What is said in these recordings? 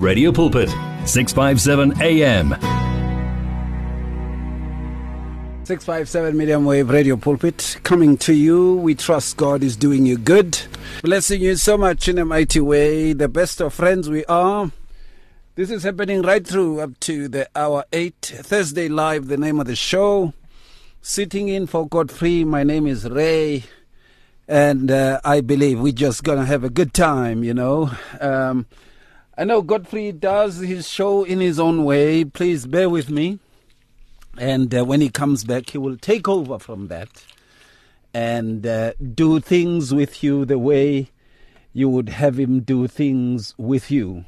Radio Pulpit, 657 AM. 657 medium wave radio pulpit coming to you. We trust God is doing you good, blessing you so much in a mighty way. The best of friends we are. This is happening right through up to the hour 8 Thursday live, the name of the show. Sitting in for Godfrey. My name is Ray. And uh, I believe we're just going to have a good time, you know. Um, I know Godfrey does his show in his own way. Please bear with me. And uh, when he comes back, he will take over from that and uh, do things with you the way you would have him do things with you.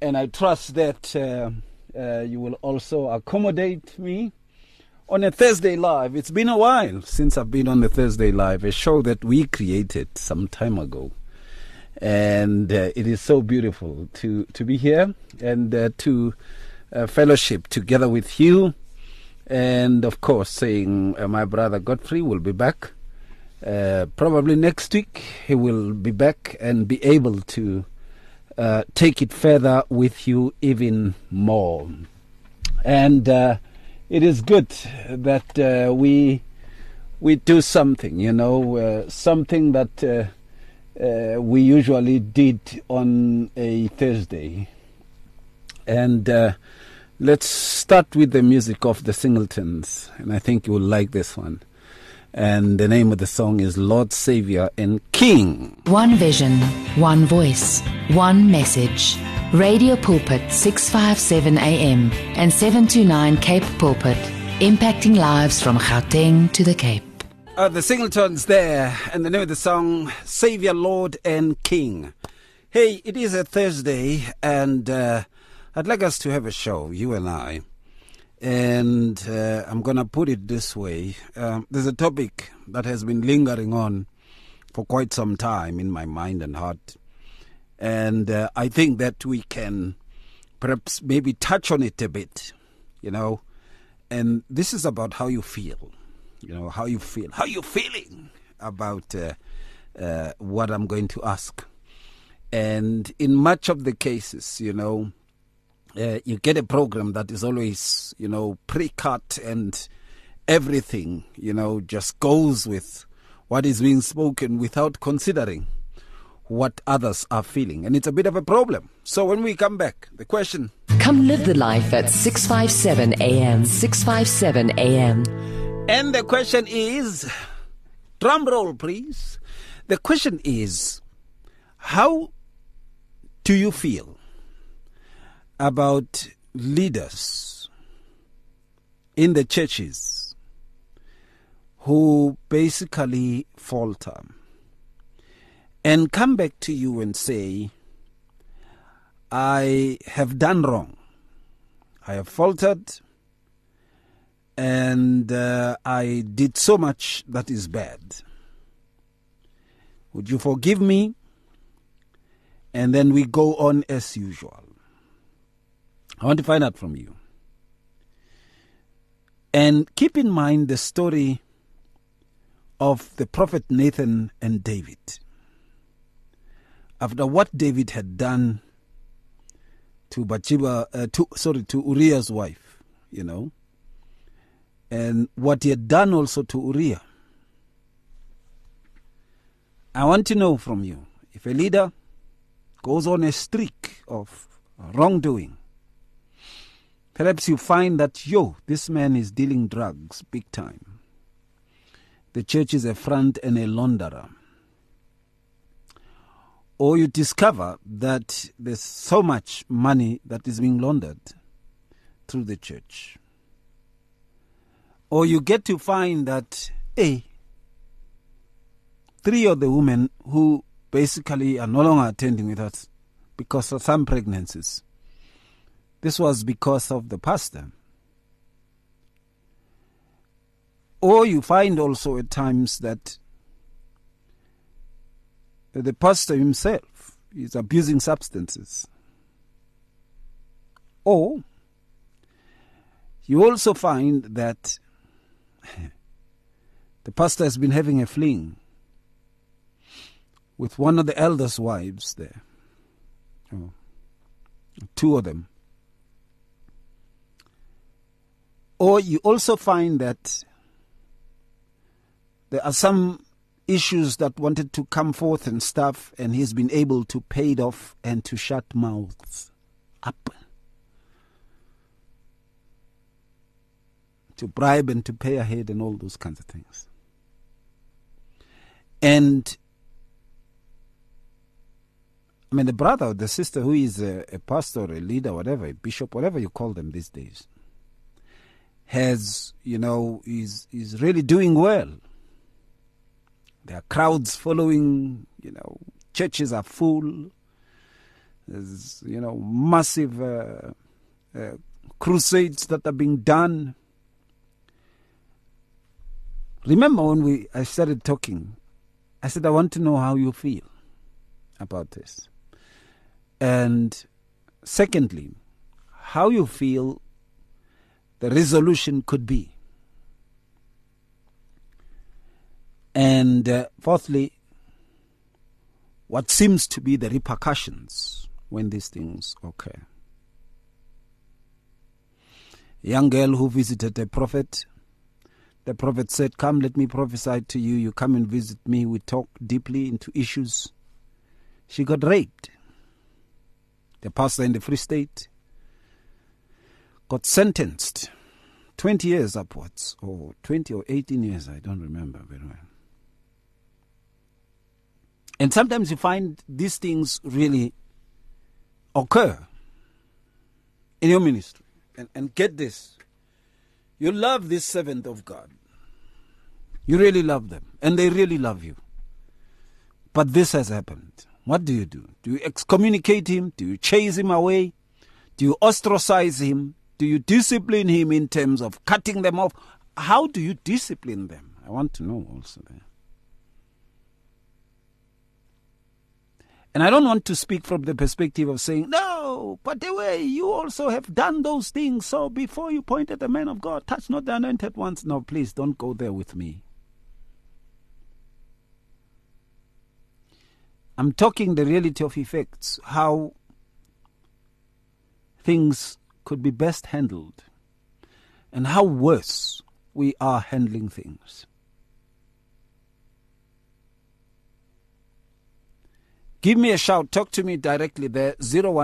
And I trust that uh, uh you will also accommodate me on a Thursday Live. It's been a while since I've been on the Thursday Live, a show that we created some time ago. And uh, it is so beautiful to, to be here and uh, to fellowship together with you and of course, saying uh, my brother Godfrey will be back. Uh, probably next week, he will be back and be able to uh, take it further with you even more. And uh, it is good that uh, we we do something, you know, uh, something that Uh, we usually did on a Thursday. And uh, Let's start with the music of the Singletons, and I think you will like this one. And the name of the song is Lord Savior and King. One vision, one voice, one message. Radio Pulpit 657 AM and 729 Cape Pulpit, impacting lives from Gauteng to the Cape. Uh, the Singletons there, and the name of the song, Savior, Lord and King. Hey, it is a Thursday, and uh, I'd like us to have a show, you and I. And uh, I'm going to put it this way um, there's a topic that has been lingering on for quite some time in my mind and heart. And uh, I think that we can perhaps maybe touch on it a bit, you know. And this is about how you feel, you know, how you feel, how you feeling about uh, uh what I'm going to ask. And in much of the cases, you know, uh, you get a program that is always, you know, pre-cut and everything, you know, just goes with what is being spoken without considering what others are feeling. And it's a bit of a problem. So when we come back, the question Come live the life at 657 AM, 657 AM. And the question is drum roll, please. The question is how do you feel about leaders in the churches who basically falter and come back to you and say, I have done wrong. I have faltered and uh, I did so much that is bad. Would you forgive me? And then we go on as usual. I want to find out from you. And keep in mind the story of the prophet Nathan and David. After what David had done to Bathsheba, uh, to, sorry, to Uriah's wife, you know, and what he had done also to Uriah. I want to know from you if a leader goes on a streak of wrongdoing, Perhaps you find that, yo, this man is dealing drugs big time. The church is a front and a launderer. Or you discover that there's so much money that is being laundered through the church. Or you get to find that, hey, three of the women who basically are no longer attending with us because of some pregnancies this was because of the pastor. Or you find also at times that the pastor himself is abusing substances. Or you also find that the pastor has been having a fling with one of the elders' wives there. Oh. two of them. Or you also find that there are some issues that wanted to come forth and stuff, and he's been able to pay it off and to shut mouths up. To bribe and to pay ahead and all those kinds of things. And I mean, the brother or the sister who is a, a pastor, a leader, whatever, a bishop, whatever you call them these days, has, you know, is, is really doing well. There are crowds following, you know, churches are full. There's, you know, massive uh, uh, crusades that are being done. Remember when we I started talking, I said I want to know how you feel about this. And secondly, how you feel the resolution could be. And uh, fourthly, what seems to be the repercussions when these things occur. A young girl who visited a prophet, the prophet said, Come, let me prophesy to you. You come and visit me. We talk deeply into issues. She got raped. The pastor in the Free State got sentenced 20 years upwards, or 20 or 18 years, I don't remember very well. And sometimes you find these things really occur in your ministry. And, and get this you love this servant of God, you really love them, and they really love you. But this has happened. What do you do? Do you excommunicate him? Do you chase him away? Do you ostracize him? Do you discipline him in terms of cutting them off? How do you discipline them? I want to know also there. And I don't want to speak from the perspective of saying, no, but the way you also have done those things. So before you point at the man of God, touch not the anointed ones. No, please don't go there with me. I'm talking the reality of effects, how things could be best handled, and how worse we are handling things. Give me a shout. Talk to me directly there. 012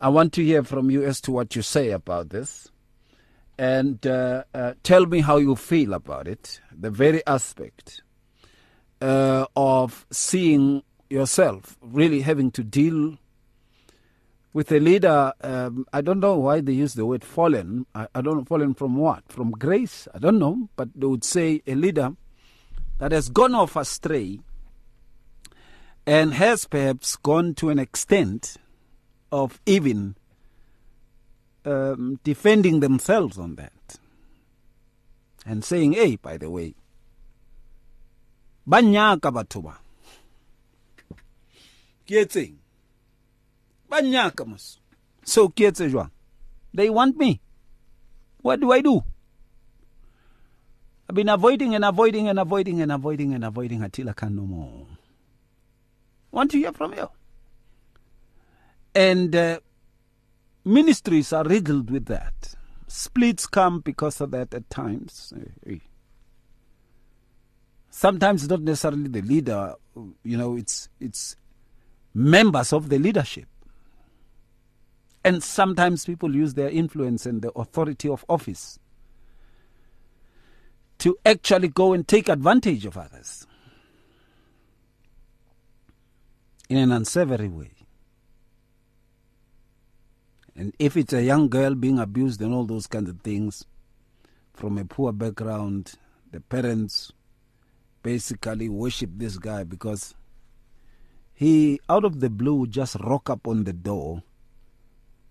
I want to hear from you as to what you say about this. And uh, uh, tell me how you feel about it. The very aspect uh, of seeing yourself really having to deal with a leader. Um, I don't know why they use the word fallen. I, I don't know, fallen from what? From grace? I don't know. But they would say a leader that has gone off astray and has perhaps gone to an extent of even um, defending themselves on that and saying, hey, by the way, batho ba banyaka mos so ke they want me. What do i do I've been avoiding and avoiding and avoiding and avoiding and avoiding until I can no more. Want to hear from you? And uh, ministries are riddled with that. Splits come because of that at times. Sometimes not necessarily the leader, you know, it's it's members of the leadership. And sometimes people use their influence and the authority of office to actually go and take advantage of others in an unsavory way. And if it's a young girl being abused and all those kinds of things from a poor background, the parents basically worship this guy because he, out of the blue, just rock up on the door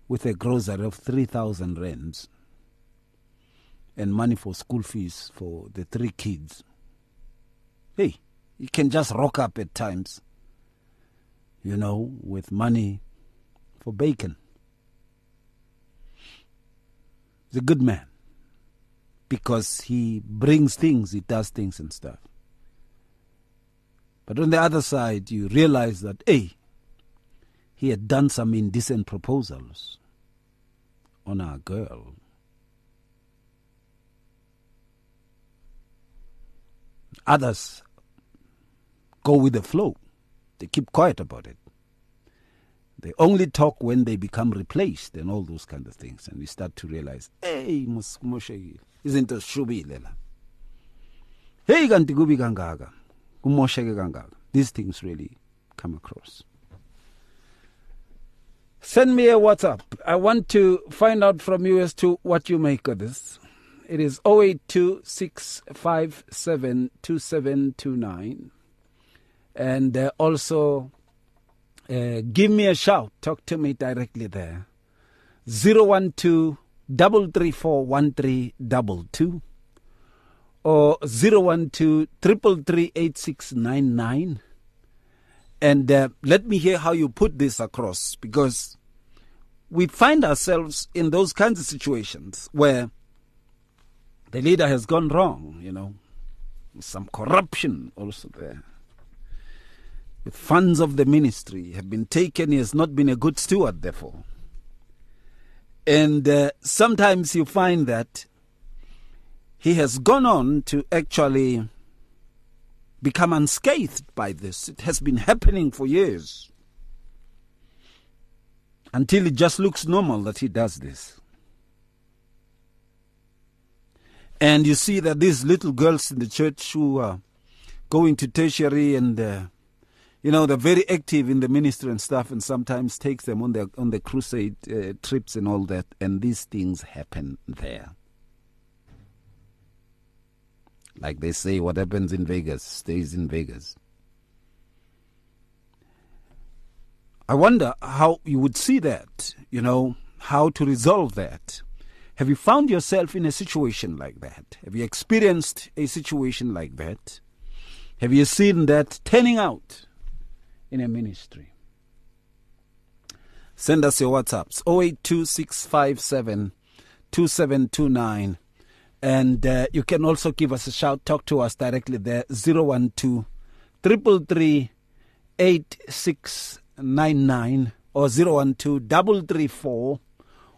with a grocery of 3,000 rands and money for school fees for the three kids. Hey, you can just rock up at times, you know, with money for bacon. He's a good man because he brings things, he does things and stuff. But on the other side, you realize that, hey, he had done some indecent proposals on our girl. Others go with the flow. They keep quiet about it. They only talk when they become replaced and all those kind of things. And we start to realize, hey, moshekile. Izinto zishubile la. Hey kanti kubi. Kumosheke kangaka. These things really come across. Send me a WhatsApp. I want to find out from you as to what you make of this. It is 0826572729. And uh, also uh, give me a shout. Talk to me directly there. 012 334 or 012 333 And uh, let me hear how you put this across because we find ourselves in those kinds of situations where the leader has gone wrong, you know, some corruption also there. The funds of the ministry have been taken, he has not been a good steward, therefore. And uh, sometimes you find that he has gone on to actually become unscathed by this. It has been happening for years until it just looks normal that he does this. And you see that these little girls in the church who are going to tertiary and uh, you know they're very active in the ministry and stuff and sometimes takes them on the on the crusade uh, trips and all that. And these things happen there. Like they say what happens in Vegas stays in Vegas. I wonder how you would see that, you know, how to resolve that. Have you found yourself in a situation like that? Have you experienced a situation like that? Have you seen that turning out in a ministry? Send us your WhatsApps 082657 2729. And uh, you can also give us a shout. Talk to us directly there 012 333 99 or 012 334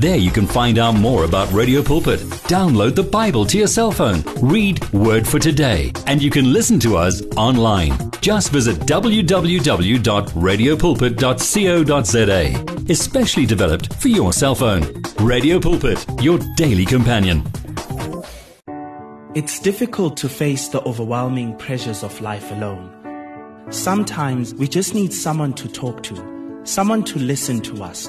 There you can find out more about Radio Pulpit. Download the Bible to your cell phone, read Word for Today, and you can listen to us online. Just visit www.radiopulpit.co.za. Especially developed for your cell phone. Radio Pulpit, your daily companion. It's difficult to face the overwhelming pressures of life alone. Sometimes we just need someone to talk to, someone to listen to us.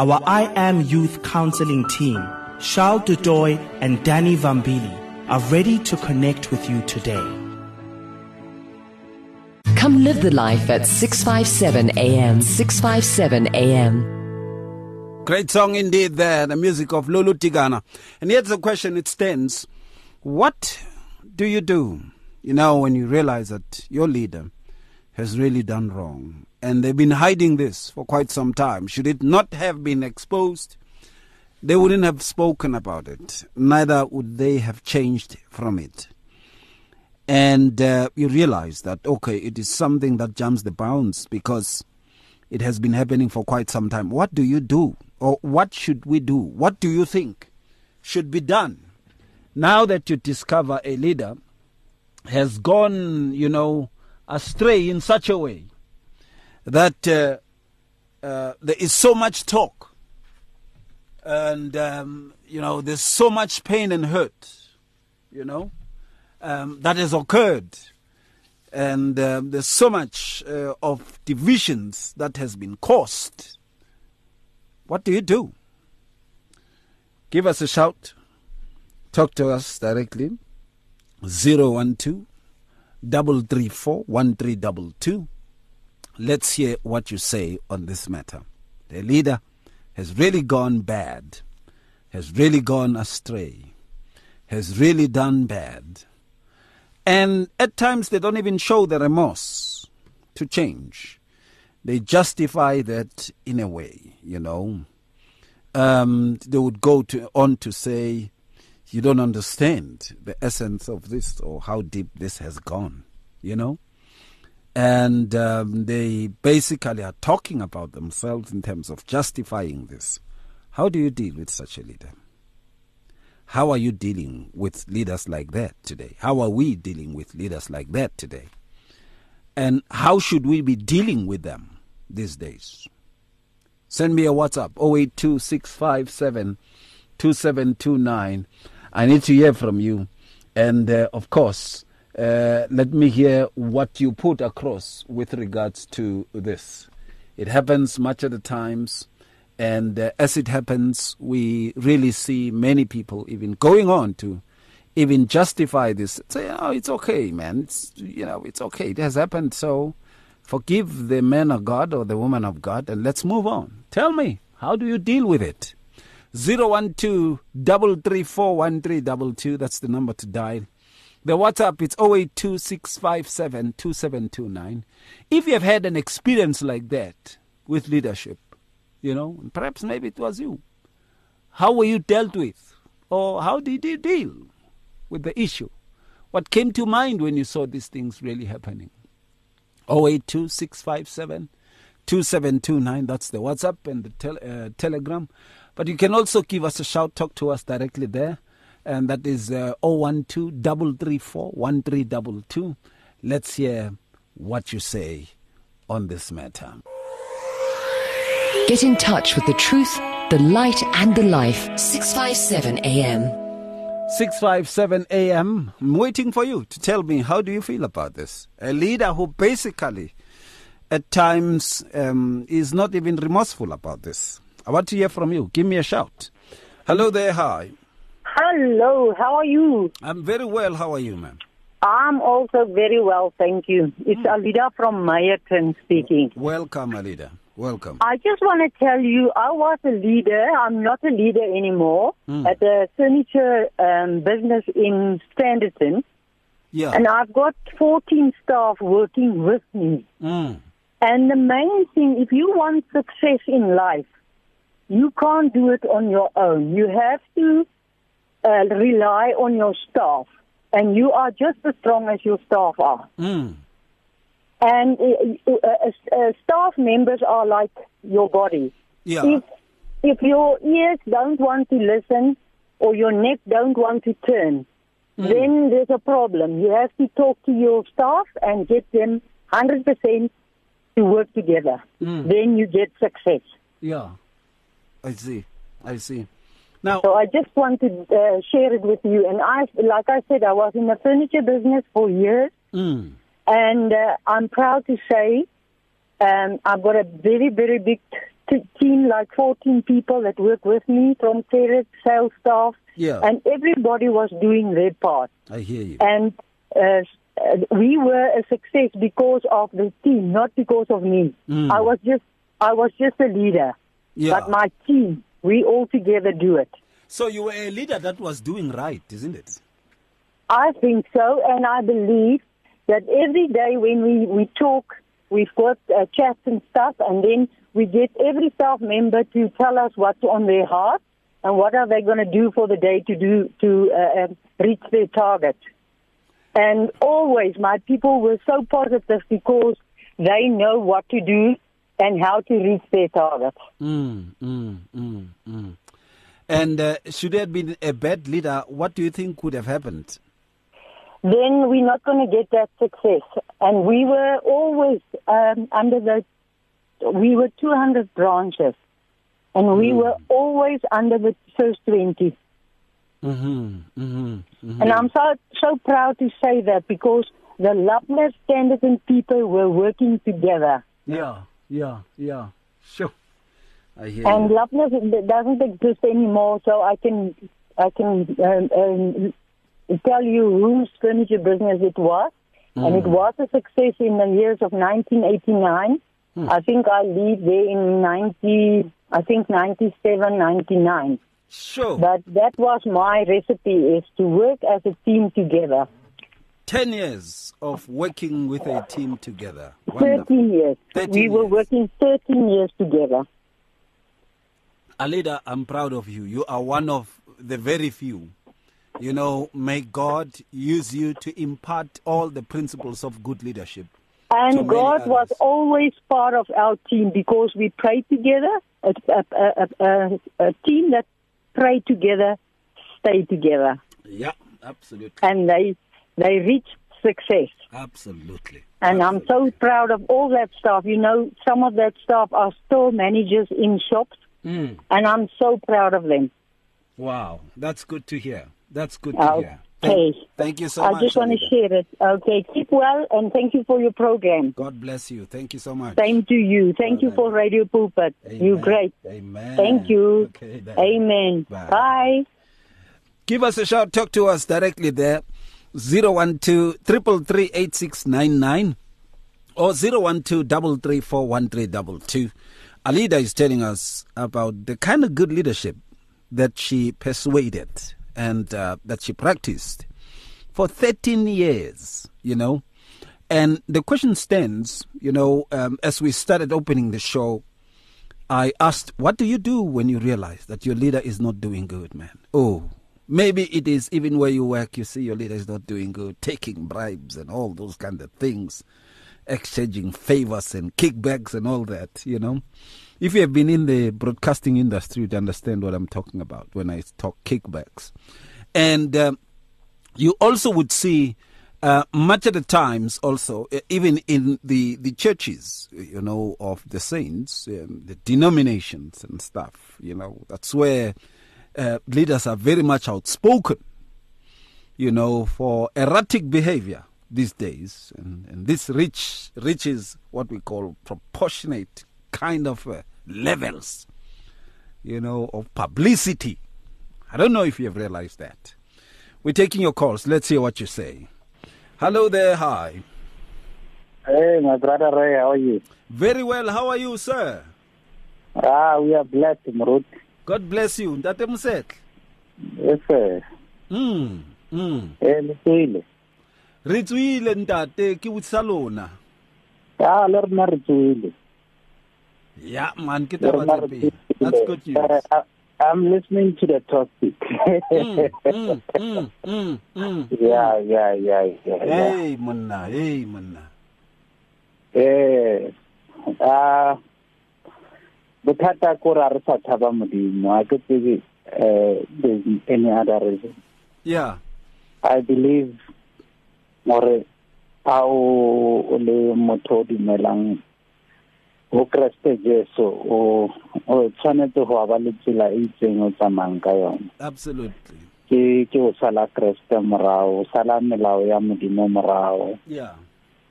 Our I Am Youth Counseling team, Charles Dudoy and Danny Vambili, are ready to connect with you today. Come live the life at 657 AM. 657 AM. Great song indeed there, the music of Lulu Tigana. And here's the question it stands What do you do, you know, when you realize that your leader has really done wrong? And they've been hiding this for quite some time. Should it not have been exposed, they wouldn't have spoken about it. Neither would they have changed from it. And uh, you realize that, okay, it is something that jumps the bounds because it has been happening for quite some time. What do you do? Or what should we do? What do you think should be done now that you discover a leader has gone, you know, astray in such a way that uh, uh, there is so much talk and, um, you know, there's so much pain and hurt, you know, um, that has occurred. And um, there's so much uh, of divisions that has been caused What do you do? Give us a shout. Talk to us directly. 012 334 1322. Let's hear what you say on this matter. The leader has really gone bad, has really gone astray, has really done bad. And at times they don't even show the remorse to change. They justify that in a way, you know. Um, they would go to, on to say, you don't understand the essence of this or how deep this has gone, you know? And um, they basically are talking about themselves in terms of justifying this. How do you deal with such a leader? How are you dealing with leaders like that today? How are we dealing with leaders like that today? And how should we be dealing with them these days? Send me a WhatsApp 0826572729. I need to hear from you. And uh, of course, uh, let me hear what you put across with regards to this. It happens much of the times, and uh, as it happens, we really see many people even going on to even justify this. Say, "Oh, it's okay, man. It's you know, it's okay. It has happened, so forgive the man of God or the woman of God, and let's move on." Tell me, how do you deal with it? 012 334 That's the number to dial. The WhatsApp it's 0826572729. If you have had an experience like that with leadership, you know, perhaps maybe it was you. How were you dealt with? Or how did you deal with the issue? What came to mind when you saw these things really happening? 082657 2729. That's the WhatsApp and the uh, Telegram. But you can also give us a shout, talk to us directly there and that is uh, 012 334 1322. Let's hear what you say on this matter. Get in touch with the truth, the light, and the life. 657 AM. 657 AM. I'm waiting for you to tell me how do you feel about this? A leader who basically at times um, is not even remorseful about this. I want to hear from you. Give me a shout. Hello there. Hi. Hello, how are you? I'm very well. How are you, ma'am? I'm also very well, thank you. It's mm. Alida from Meyerton speaking. Welcome, Alida. Welcome. I just want to tell you, I was a leader. I'm not a leader anymore mm. at a furniture um, business in Standerton. Yeah. And I've got 14 staff working with me. Mm. And the main thing, if you want success in life, you can't do it on your own. You have to uh, rely on your staff, and you are just as strong as your staff are. Mm. And uh, uh, uh, staff members are like your body. Yeah. If if your ears don't want to listen or your neck don't want to turn, mm. then there's a problem. You have to talk to your staff and get them 100% to work together. Mm. Then you get success. Yeah. I see. I see. Now, so I just wanted to uh, share it with you. And I, like I said, I was in the furniture business for years, mm. and uh, I'm proud to say um, I've got a very, very big t- team, like 14 people that work with me, from sales, sales staff, yeah. and everybody was doing their part. I hear you. And uh, we were a success because of the team, not because of me. Mm. I was just, I was just a leader, yeah. but my team we all together do it. So you were a leader that was doing right, isn't it? I think so, and I believe that every day when we, we talk, we've got uh, chats and stuff, and then we get every staff member to tell us what's on their heart and what are they going to do for the day to do to uh, um, reach their target. And always, my people were so positive because they know what to do and how to reach their target. Mm, mm, mm, mm. And uh, should there have been a bad leader, what do you think would have happened? Then we're not going to get that success. And we were always um, under the, we were 200 branches, and we mm. were always under the first 20. Mm-hmm, mm-hmm, mm-hmm. And I'm so so proud to say that because the Loveless Standerton people were working together. Yeah. Yeah, yeah, sure. I hear and you. Loveness doesn't exist anymore. So I can I can um, um, tell you whose furniture business it was, and it was a success in the years of 1989. I think I leave there in 90. I think 97, 99. Sure. But that was my recipe: is to work as a team together. 10 years of working with a team together. Wonderful. 13 years. 13 we were working 13 years together. Alida, I'm proud of you. You are one of the very few. You know, may God use you to impart all the principles of good leadership. And God was always part of our team because we prayed together. A, a, a, a, a team that prayed together stayed together, Yeah, absolutely. and they they reached success. Absolutely. And I'm so proud of all that staff. You know, some of that staff are store managers in shops, Mm. and I'm so proud of them. Wow, that's good to hear. That's good to hear. Okay. Thank, thank you so I much. I just want to share it. Okay, keep well, and thank you for your program. God bless you. Thank you so much. Same to you. Thank you for Radio Pulpit. You great. Amen. Thank you. Okay. Amen. Bye. Bye. Give us a shout. Talk to us directly there. 012 333 8699 or 012 334 1322. Alida is telling us about the kind of good leadership that she persuaded and uh, that she practiced for 13 years, you know. And the question stands, you know, um, as we started opening the show, I asked, What do you do when you realize that your leader is not doing good, man? Oh, maybe it is even where you work, you see your leader is not doing good, taking bribes and all those kind of things, exchanging favors and kickbacks and all that, you know. If you have been in the broadcasting industry, you'd understand what I'm talking about when I talk kickbacks. And um, you also would see uh, much of the times also uh, even in the the churches you know of the saints um, the denominations and stuff you know that's where uh, leaders are very much outspoken you know for erratic behavior these days and, and this reach reaches what we call proportionate kind of uh, levels you know of publicity i don't know if you have realized that we're taking your calls. Let's hear what you say. Hello there. Hi. Hey, my brother Ray, how are you? Very well. How are you, sir? Ah, we are blessed, Mrut. God bless you. Ntate Mosetlo. Yes, sir. Mm. Mm. Eh, letswile. Re tswile ntate ke botsa lona. Ah, le rena re tswile. Yeah, man, ke Le taba rena tse re pedi. That's tswile. good news. Uh, I- I'm listening to the topic. Mm, mm, mm, mm, mm. yeah, yeah, yeah, yeah, yeah. Hey, monna. Hey, monna. Eh, ah, bothata ko ra re sa thaba modimo a ke tsebe eh there's any other reason Yeah. i believe gore a o o le motho o dumelang go kreste jesu o o tshwanetse go ba le tsela e itseng o tsamayang ka yone Absolutely. ke ke o sala kreste morago o sala melao ya modimo morago Yeah.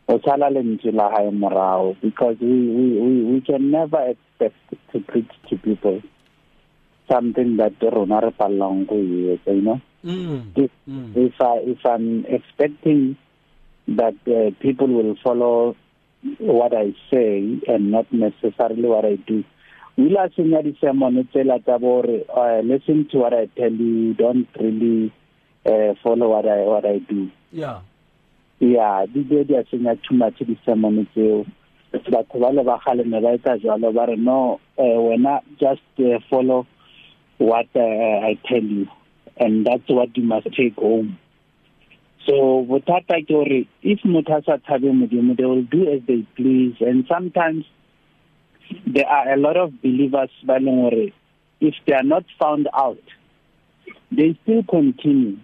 O sala lentswe la hae morago because we, we, we, we can never expect to preach to people something that rona re palelang go etsa you know Mm. if, Mm. if I if I'm expecting that uh, people will follow what I say and not necessarily what I do. We la senya di sermon tsela tsa bore uh, listen to what I tell you don't really uh, follow what I what I do. Yeah. Yeah, di be di a senya too much di sermon tseo. Batho ba le ba kgaleme ba etsa jalo ba re no uh, wena just uh, follow what uh, I tell you and that's what you must take home. So bothata ke gore if motho a sa thabe modimo they will do as they please and sometimes there are a lot of believers ba leng gore if they are not found out they still continue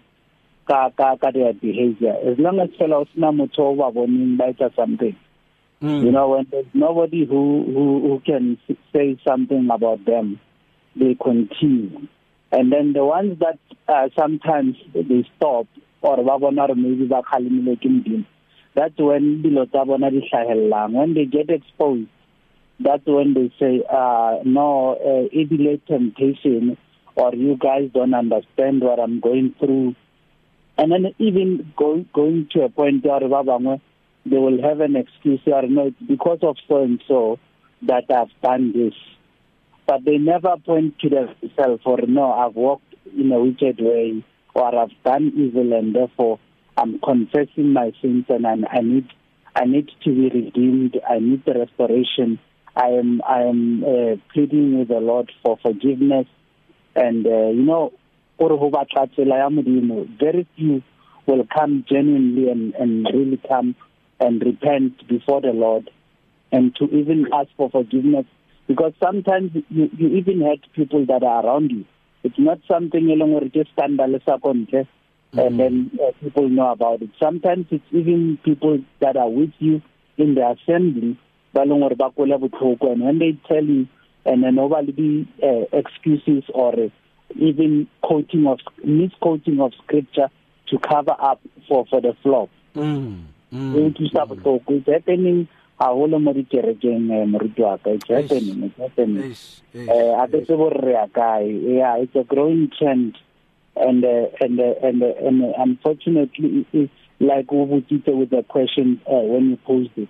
ka ka ka their behavior as long as fela o sena motho o ba boneng ba etsa something Mm. you know when there's nobody who who who can say something about them they continue and then the ones that uh, sometimes they stop or ba bona gore maybe ba kgalemile ke modimo that's when dilo tsa bona di hlahellang when they get exposed that's when they say, uh, no, uh, ebile temptation, or you guys don't understand what I'm going through. And then even go, going to a point where they will have an excuse or no, it's because of so and so that I've done this. But they never point to themselves or no, I've walked in a wicked way or I've done evil and therefore I'm confessing my sins and I, I need I need to be redeemed. I need the restoration. I am I am uh, pleading with the Lord for forgiveness, and uh, you know, very few will come genuinely and, and really come and repent before the Lord, and to even ask for forgiveness. Because sometimes you, you even hurt people that are around you. It's not something along or just scandalous contest and then uh, people know about it. Sometimes it's even people that are with you in the assembly ba leng gore ba kola botlhoko and when they tell you and then over the uh, excuses or uh, even quoting of misquoting of scripture to cover up for for the flaw. Mm mm it's botlhoko it's happening. Haholo mo dikerekeng moruti wa ka? It's happening it's happening. eh a ke se borre ya kae. Yeah it's a growing trend. And uh, and uh, and uh, and uh, unfortunately it's like Ubutite with the question uh, when you posed it.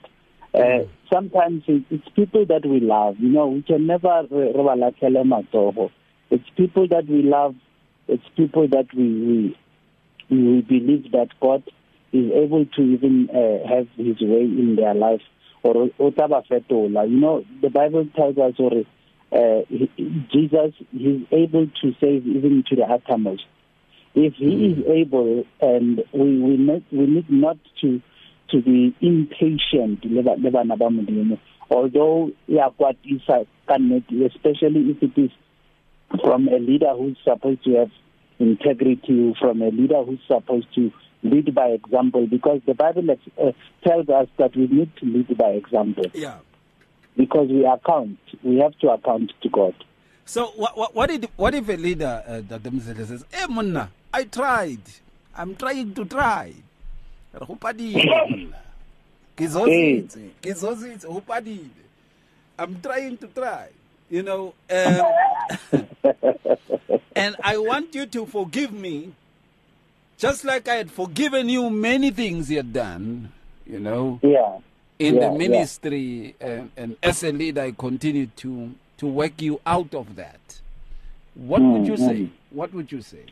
Uh, mm. sometimes it's people that we love you know we can never rebalakele matsogo it's people that we love. It's people that we we we believe that God is able to even uh, have his way in their life. Or otaba fetola. You know the bible tells us or uh, Jesus is able to save even to the uttermost. If he mm. is able and we we need we need not to to be impatient le bana ba modimo. Although ya kwatisa kannete especially if it is from a leader who's supposed to have integrity from a leader who's supposed to lead by example because the bible uh, tells us that we need to lead by example yeah because we account we have to account to god so what what, what did what if a leader uh, that Mzele says hey monna I tried. I'm trying to try. Re go padile. Ke zozitse. Ke zozitse go padile. I'm trying to try. You know, um, and I want you to forgive me just like I had forgiven you many things you had done, you know. Yeah. In yeah, the ministry yeah. and, and as a leader I continue to to work you out of that. What mm, would you say? Mm. What would you say?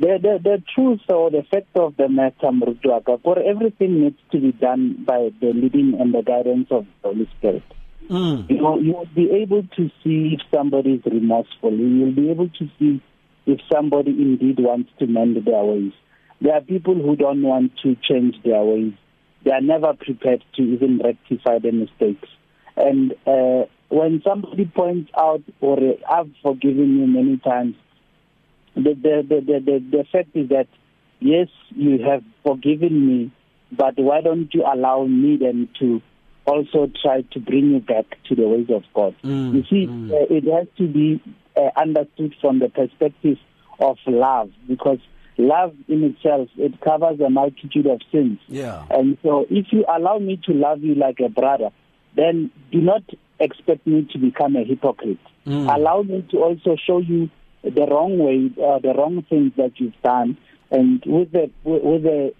The, the the truth or the fact of the matter, Mrutuaka, for everything needs to be done by the leading and the guidance of the Holy Spirit. Mm. You know, you will be able to see if somebody is remorseful. You will be able to see if somebody indeed wants to mend their ways. There are people who don't want to change their ways. They are never prepared to even rectify their mistakes. And uh, when somebody points out, or I've forgiven you many times, the, the, the, the, the fact is that, yes, you have forgiven me, but why don't you allow me then to also try to bring you back to the ways of God? Mm, you see, mm. uh, it has to be uh, understood from the perspective of love because love in itself it covers a multitude of sins yeah and so if you allow me to love you like a brother then do not expect me to become a hypocrite mm. allow me to also show you the wrong way, uh, the wrong things that you've done, and with the with the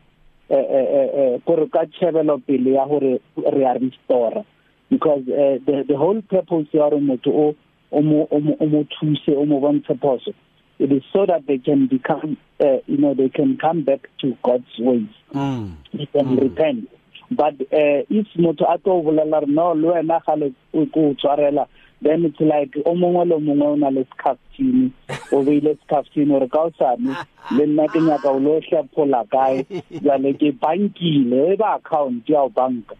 gore ka tshebelo pele ya gore re a restore because uh, the the whole purpose ya gore motho o o mo o thuse o mo bontshe phoso it is so that they can become uh, you know they can come back to God's ways mm. they can mm. repent but uh, if motho a tlo bolela no le wena ga le go tshwarela then it's like o mongwe le mongwe o na le scaftini o beile scaftini gore ka o sane le nna ke nyaka o lo hlephola kae? Jale ke bankile e ba account ya o banka.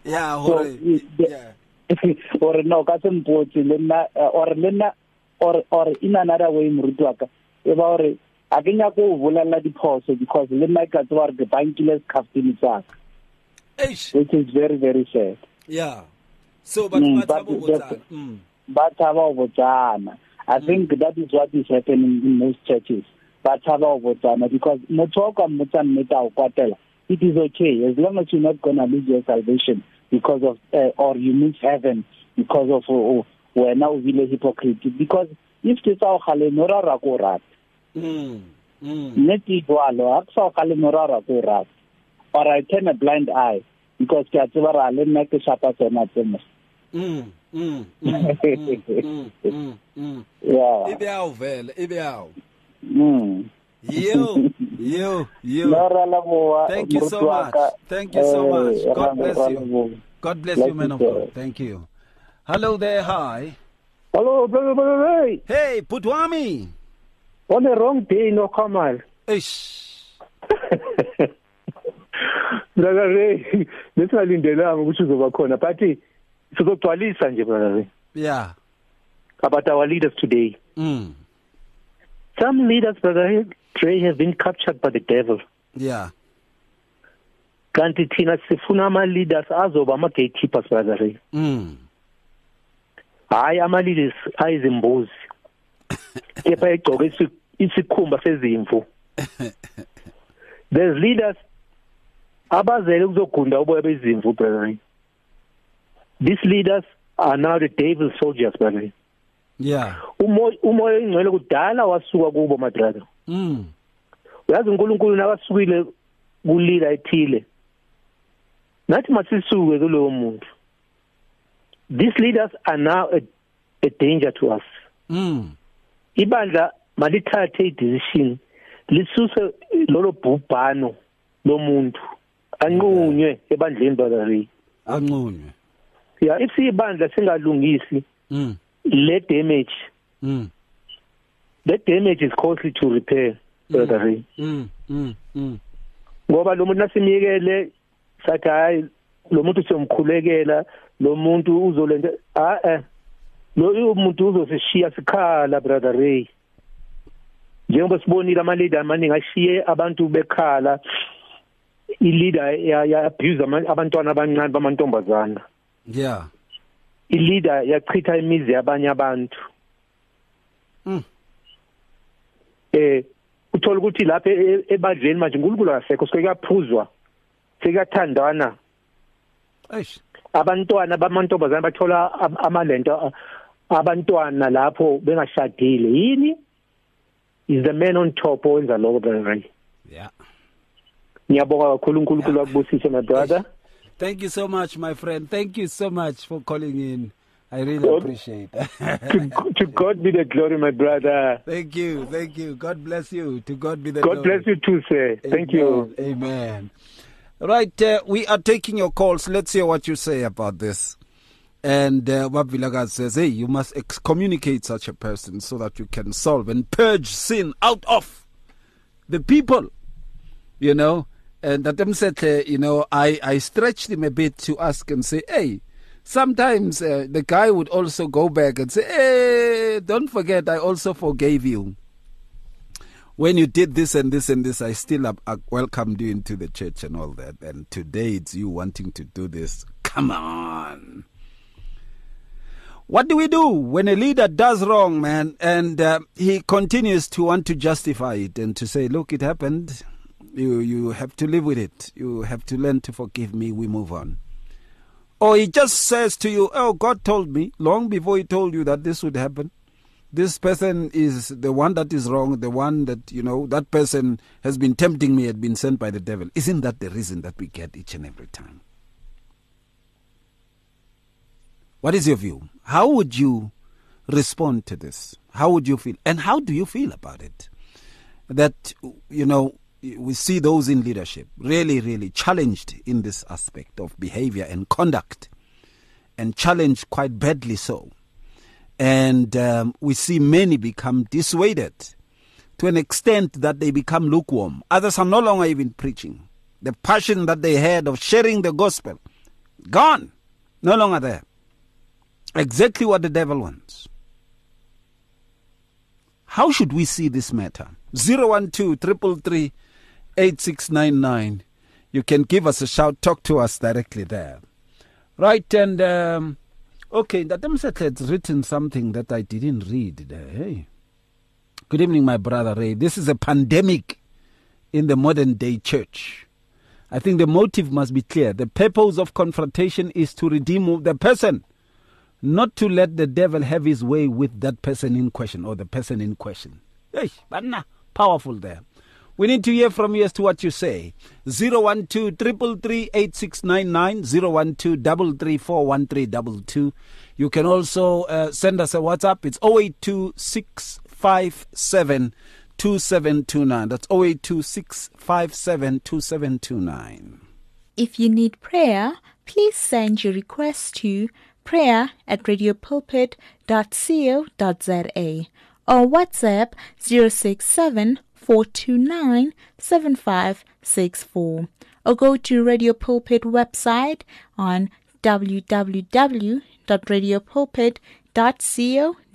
Gore no ka se mpotse le nna or le nna or or in another way moruti wa ka e ba gore a ke nyaka o bolela diphoso because le nna ka tseba gore ke bankile scaftini sa ka. Which is very very sad. Yeah so but mm, but, but mm. Ba tshaba go botsana. I think that is what is happening in most churches. Ba tshaba go botsana because motho o ka mmotsa nnete a o kwatela it is okay. As long as you're not going to lose your salvation because of uh, or you miss heaven because of uh, wena o bile hypocrite. Because if ke tsa o gale no ra ra ko rat Mm. Mm. nne ke jwalo ha ke sa o ra ra ko rat or i turn a blind eye because ke a tseba ra le nna ke shapa tsona tse mo Mm. Mm. Mm. Mm. Mm. Mm. yeah Ibe yawo vele, ibe yawo. mm Yo, yo, yo. no ra la boa Thank you so much. Thank you so much. God bless you. God bless you, Bless man of you, God. sir. Thank you. Hello there, hi. Hello, brother, brother, hey. Hey, Putwami. On the wrong day, no Kamal. Ish. Brother Ray, lesingalindelanga ukuthi uzoba khona but sizogcwalisa nje brother Ray Yeah. about our leaders today. Mm. Some leaders, brother Ray, have been captured by the devil. Yeah. Kanti thina sifuna ama leaders azoba ama gatekeepers brother Ray. Mm. Hayi ama leaders ayizimbuzi. Kepha egcoke isi- isikhumba sezimvu. There's leaders abazele ukuzogunda uboya bezimvu brother Ray. These leaders are now the devil's soldiers Ray. Yeah. umoya umoya oyingcwele kudala wasuka kubo my brother Mm. uyazi uNkulunkulu nakasukile kulila ethile nathi masisuke kulowo muntu these leaders are now a, a danger to us Mm. ibandla malithathe idecision lisuse lolo bhubhano lomuntu anqunywe ebandleni brother Anqunywe. Yeah if siyibandla singalungisi Mm. le damage Mm. the damage is costly to repair brother Ray. Mm. Mm. Mm. ngoba lo muntu nasimiyekele sathi hayi lo muntu siyomkhulekela lo muntu uzolenza ah eh lo umuntu uzosishiya sikhala brother Ray njengoba sibonile ama leader amaningi ashiye abantu bekhala i leader ya, ya abuse abantwana abancane bamantombazana Yeah. i leader yachitha imizi yabanye abantu Mm. eh uthola ukuthi lapha e- e- ebadleni manje uNkulunkulu akasekho sekuyaphuzwa sekuyathandana Ish. abantwana bamantombazana bathola am- amalento a- abantwana lapho bengashadile yini is the man on top owenza lokho brother Yeah. ngiyabonga kakhulu uNkulunkulu Yeah. akubusise my brother Thank you so much, my friend. Thank you so much for calling in. I really God- appreciate. to, to God be the glory my brother thank you, thank you. God bless you. To God be the God glory. bless you too sir thank you Amen. Amen. Right, uh, we are taking your calls. Let's hear what you say about this. And uh, Wabilaga says, hey, you must excommunicate such a person so that you can solve and purge sin out of the people. You know, and them said, uh, you know, I, I stretched him a bit to ask and say, hey, sometimes uh, the guy would also go back and say, hey, don't forget, I also forgave you when you did this and this and this, I still have, uh, welcomed you into the church and all that. And today it's you wanting to do this. Come on. What do we do when a leader does wrong, man, and uh, he continues to want to justify it and to say, "Look, it happened. You you have to live with it. You have to learn to forgive me. We move on." Or he just says to you, "Oh, God told me long before He told you that this would happen." this person is the one that is wrong, the one that, you know, that person has been tempting me, had been sent by the devil. Isn't that the reason that we get each and every time? What is your view? How would you respond to this? How would you feel? And how do you feel about it? That, you know, we see those in leadership really, really challenged in this aspect of behavior and conduct, and challenged quite badly so and um, we see many become dissuaded to an extent that they become lukewarm. Others are no longer even preaching. The passion that they had of sharing the gospel, gone, no longer there. Exactly what the devil wants. How should we see this matter? 012 333 8699. You can give us a shout, talk to us directly there. Right, and um, Okay, Datem said it's written something that I didn't read there. Hey. Good evening, my brother Ray. This is a pandemic in the modern day church. I think the motive must be clear. The purpose of confrontation is to redeem the person, not to let the devil have his way with that person in question or the person in question. Hey, but nah, powerful there. We need to hear from you as to what you say. 012 333 You can also uh, send us a WhatsApp. It's 082 2729. That's 082 2729. If you need prayer, please send your request to prayer at radiopulpit.co.za or WhatsApp 067 429 7564 or go to Radio Pulpit website on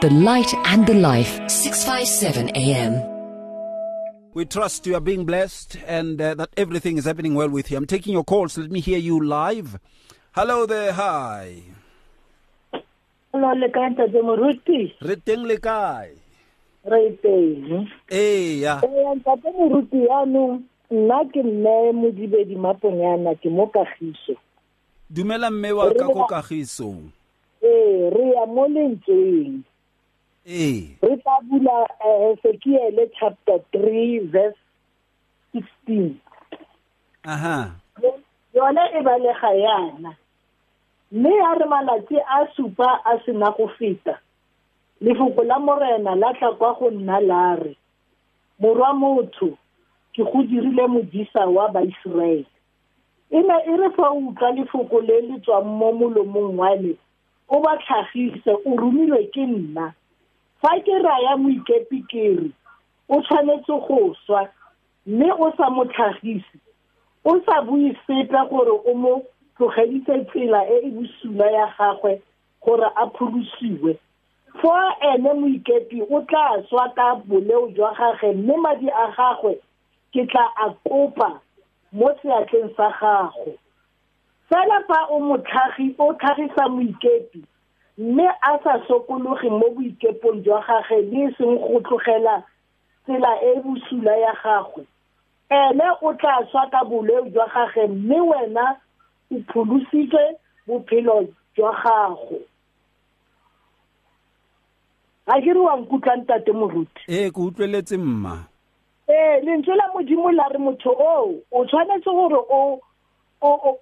the light and the life. 657 AM. We trust you are being blessed and uh, that everything is happening well with you. I'm taking your calls. Let me hear you live. Hello there. Hi. Hello, le kae ntate moruti? Re teng le kae? Re teng. Ee, ya. Ntate moruti yaanong nna ke mme modibedi maponyana ke mo kagiso. Dumela mme wa ka ko kagisong. Ee, re ya mo lentsweng. Ee. Re tla bula Ezekiel chapter 3 verse 16 aha. Yone e balega yana. Mme ya re malatsi a supa a sena go feta lefoko la morena la tla kwa go nna la re morwa motho ke go dirile modisa wa baiseraele e ne e re fa o utlwa lefoko le le tswang mo molomong wa me o ba tlhagise o romilwe ke nna. Fa ke raya moikepi kere o tshwanetse go swa mme o sa mo tlhagise. O sa bue sepe gore o mo tlogeditse tsela e e bosula ya gagwe gore a pholosiwe. Fo ene moikepi o tla swa ka boleo jwa gagwe mme madi a gagwe ke tla a kopa mo seatleng sa gago. Fela fa o motlhagi o tlhagisa moikepi mme a sa sokologe mo boikepong jwa gagwe le e seng go tlogela tsela e bosula ya gagwe. Ene o tla swa ka boleu jwa gagwe mme wena o pholositswe bophelo jwa gago. Ga ke re wa nkutlwa ntate moruti? Ee ke utlweletse mma. Ee lentswe la modimo la re motho o o tshwanetse gore o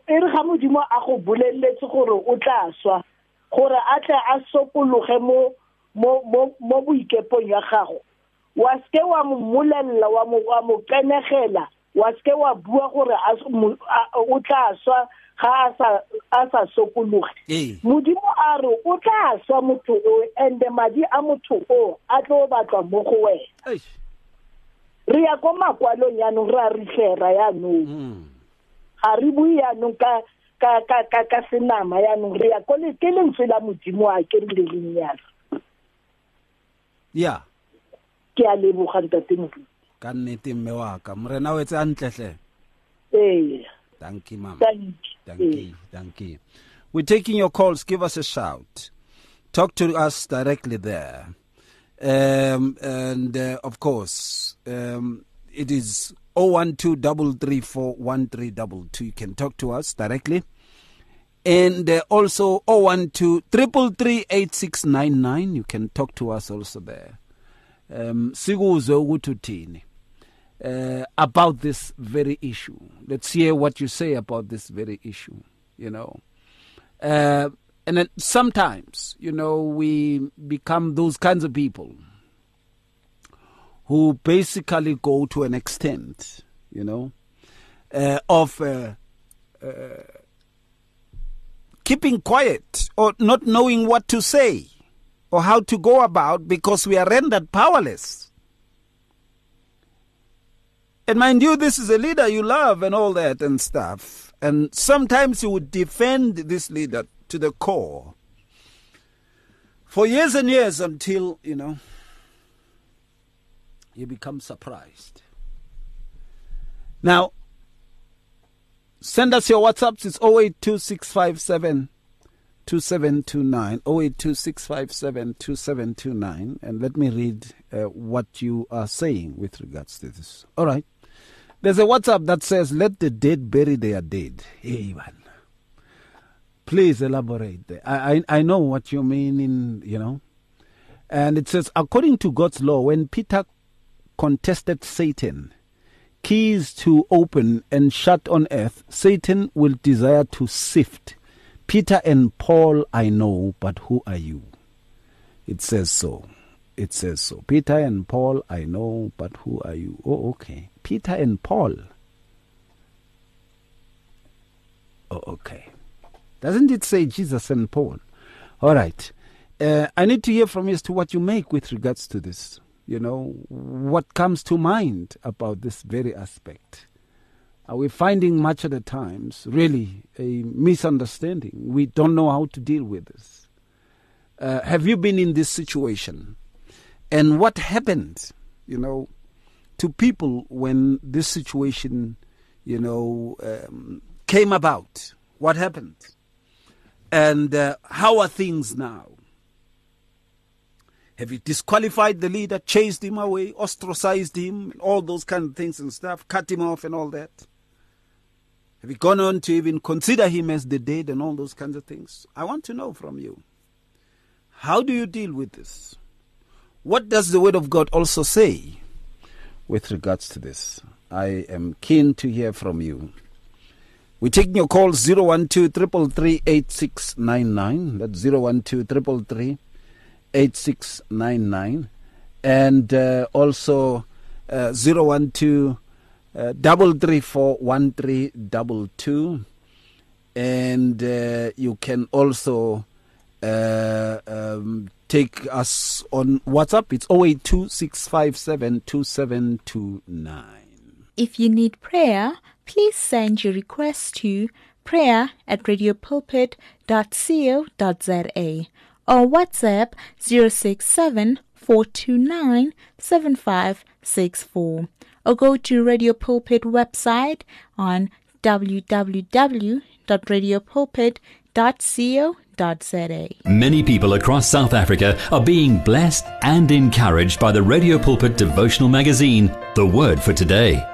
e re ga modimo a go boleletse gore o tla swa gore a tle a sokologe mo mo mo mo boikepong ya gago. Wa ske wa mo molelela wa mo wa mo kenegela wa ske wa bua gore o tla swa ga a sa a sa sokologe. Modimo a re o tla swa motho o and madi a motho o a tlo batlwa mo go wena. Re ya ko makwalong yaanong re a ritlhera yaanong. Ga re bue yaanong ka ka ka ka ka senama yaanong re ya ko le ke lentswe la modimo a ke re le leng yalo ya. Ke a leboga ntate moruti ka nnete mme wa ka morena o etse ee. Thank you mama. Thank thank you. thank you. We're taking your calls. Give us a shout. Talk to us directly there. Um, and uh, of course um, it is 012 You can talk to us directly. And uh, also 012 333 You can talk to us also there. Um, sikuzwe uh, about this very issue. Let's hear what you say about this very issue, you know. Uh, and then sometimes, you know, we become those kinds of people who basically go to an extent, you know, uh, of uh, uh, keeping quiet or not knowing what to say or how to go about because we are rendered powerless. And mind you, this is a leader you love and all that and stuff. And sometimes you would defend this leader to the core for years and years until, you know, you become surprised. Now, send us your WhatsApps. It's 082657 2729 082657 2729 and let me read uh, what you are saying with regards to this. All right. There's a WhatsApp that says, Let the dead bury their dead. Hey, man. Please elaborate. I, I, I know what you mean in, you know. And it says, according to God's law, when Peter contested Satan, keys to open and shut on earth, Satan will desire to sift. Peter and Paul I know, but who are you? It says so. It says so. Peter and Paul I know, but who are you? Oh, okay. Peter and Paul. Oh, okay. Doesn't it say Jesus and Paul? All right. Uh, I need to hear from you as to what you make with regards to this. You know, what comes to mind about this very aspect? Are we finding much of the times really a misunderstanding? We don't know how to deal with this. Uh, have you been in this situation? And what happened, you know, to people when this situation, you know, um, came about? What happened? And uh, how are things now? Have you disqualified the leader, chased him away, ostracized him, all those kind of things and stuff, cut him off and all that? Have you gone on to even consider him as the dead and all those kinds of things? I want to know from you. How do you deal with this? What does the Word of God also say with regards to this? I am keen to hear from you. We're taking your call 012 333 8699. That's 012 333 8699 and uh, also uh, 012 uh, double three four one three double two and uh, you can also uh, um, take us on WhatsApp. It's 0826572729. If you need prayer, please send your request to prayer at radiopulpit.co.za or WhatsApp 067 429 or go to Radio Pulpit website on www.radiopulpit.co.za. Many people across South Africa are being blessed and encouraged by the Radio Pulpit devotional magazine, The Word for Today.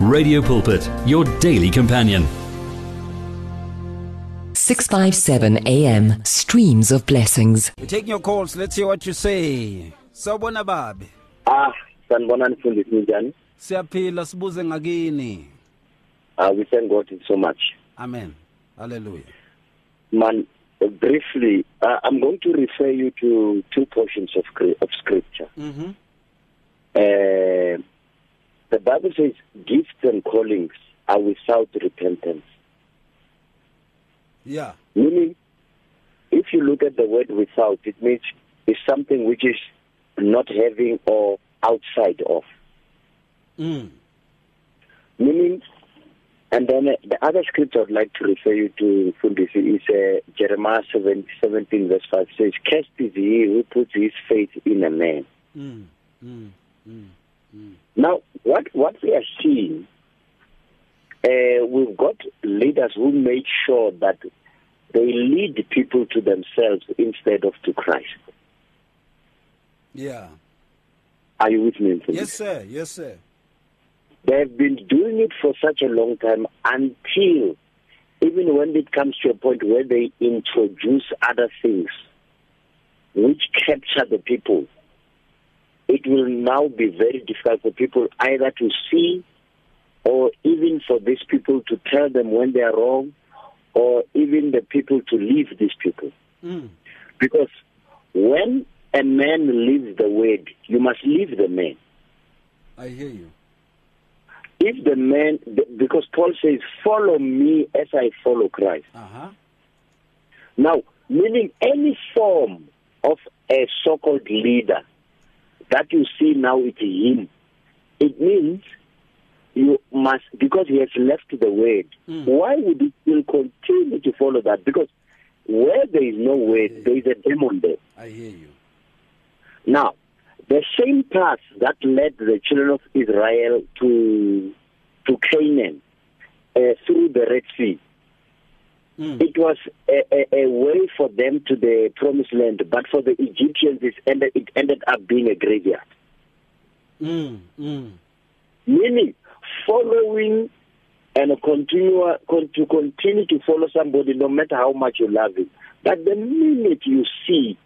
Radio Pulpit, your daily companion. 657 AM, streams of blessings. We're taking your calls. Let's hear what you say. Sawubona babi. Ah, sanibona nifundisi njani? Siyaphila sibuze ngakini. Uh, we thank God so much. Amen. Hallelujah. Man, uh, briefly, uh, I'm going to refer you to two portions of, of scripture. Mhm. Uh, the Bible says gifts and callings are without repentance. Yeah. Meaning, if you look at the word without, it means it's something which is not having or outside of. Mm. Meaning, and then uh, the other scripture I'd like to refer you to, Fundisi, is uh, Jeremiah 7, 17, verse 5 says, Cursed is he who puts his faith in a man. Mm. Mm. Mm. Now, what, what we are seeing, uh, we've got leaders who make sure that they lead people to themselves instead of to Christ. Yeah. Are you with me? Yes, sir. Yes, sir. They've been doing it for such a long time until even when it comes to a point where they introduce other things which capture the people, it will now be very difficult for people either to see or even for these people to tell them when they are wrong or even the people to leave these people. Mm. Because when a man leaves the word, you must leave the man. I hear you. If the man, because Paul says, follow me as I follow Christ. Uh-huh. Now, meaning any form of a so-called leader that you see now with him, it means you must, because he has left the word, Mm. why would you still continue to follow that? Because where there is no word, there is a demon there. I hear you. Now, the same path that led the children of Israel to to Canaan uh, through the Red Sea, Mm. it was a, a, a way for them to the promised land, but for the Egyptians, it ended, it ended up being a graveyard. Mm. Mm. Meaning, following and continue to continue to follow somebody, no matter how much you love him. But the minute you see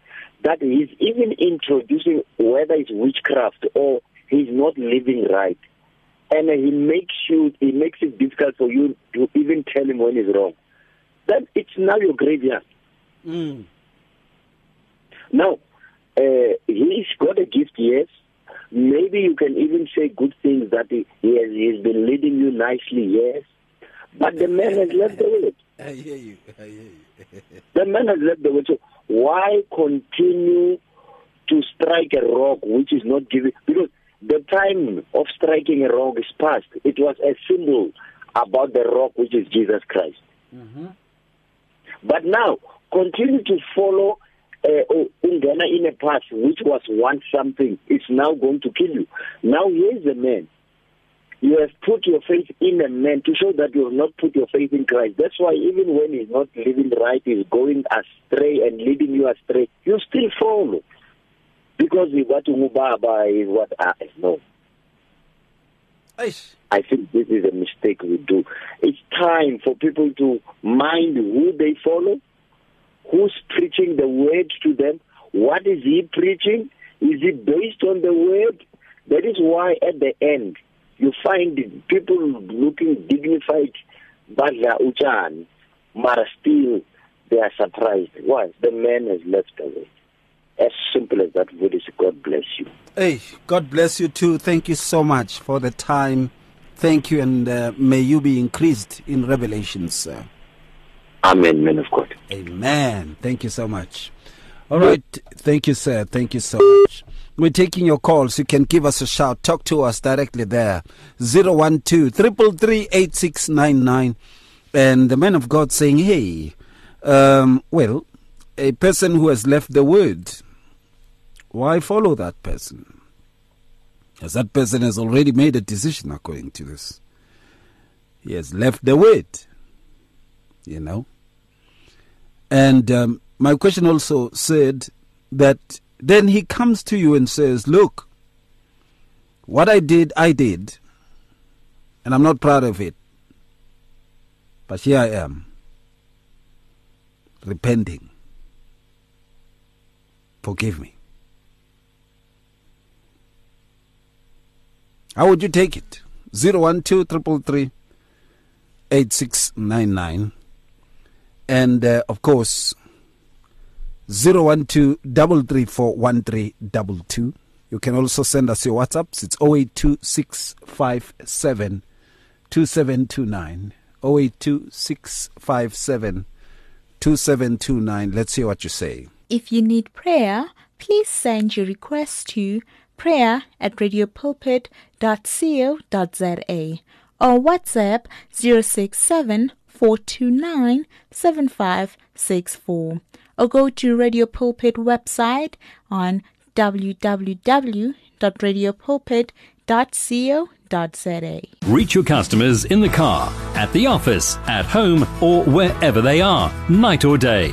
that he's even introducing whether it's witchcraft or he's not living right, and he makes you, he makes it difficult for you to even tell him when he's wrong. Then it's now your graveyard. Mm. Now, uh, he's got a gift, yes. Maybe you can even say good things that he, he has he's been leading you nicely, yes. But the man has left the word. I hear you. I hear you. The man has left the word. So why continue to strike a rock which is not giving? Because the time of striking a rock is past. It was a symbol about the rock which is Jesus Christ. mm-hmm. But now, continue to follow uh, Ungana in a path which was once something. It's now going to kill you. Now, here's a man. You have put your faith in a man to show that you have not put your faith in Christ. That's why even when he's not living right, he's going astray and leading you astray, you still follow. Because he what Baba is what I know. I think this is a mistake we do. It's time for people to mind who they follow, who's preaching the word to them, what is he preaching? Is it based on the word? That is why at the end you find people looking dignified, badla uchan, but still they are surprised. Why? The man has left away. As simple as that, Buddhist. God bless you. Hey, God bless you too. Thank you so much for the time. Thank you, and uh, may you be increased in revelations, sir. Amen, man of God. Amen. Thank you so much. All right. Thank you, sir. Thank you so much. We're taking your calls. You can give us a shout. Talk to us directly there. 012 333 And the man of God saying, hey, um, well, a person who has left the word, why follow that person? As that person has already made a decision according to this. He has left the word, you know. And um, my question also said that then he comes to you and says, Look, what I did, I did, and I'm not proud of it. But here I am, repenting. Forgive me. How would you take it? 012 333 8699. And uh, of course, 012 334 1322. You can also send us your WhatsApps. It's 082 657 2729. 082 657 2729. Let's hear what you say. If you need prayer, please send your request to prayer at radiopulpit.co.za or WhatsApp 067 429 7564 or go to Radio Pulpit website on www.radiopulpit.co.za. Reach your customers in the car, at the office, at home, or wherever they are, night or day.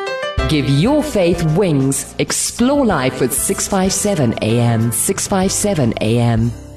Give your faith wings. Explore life with 657 AM. 657 AM.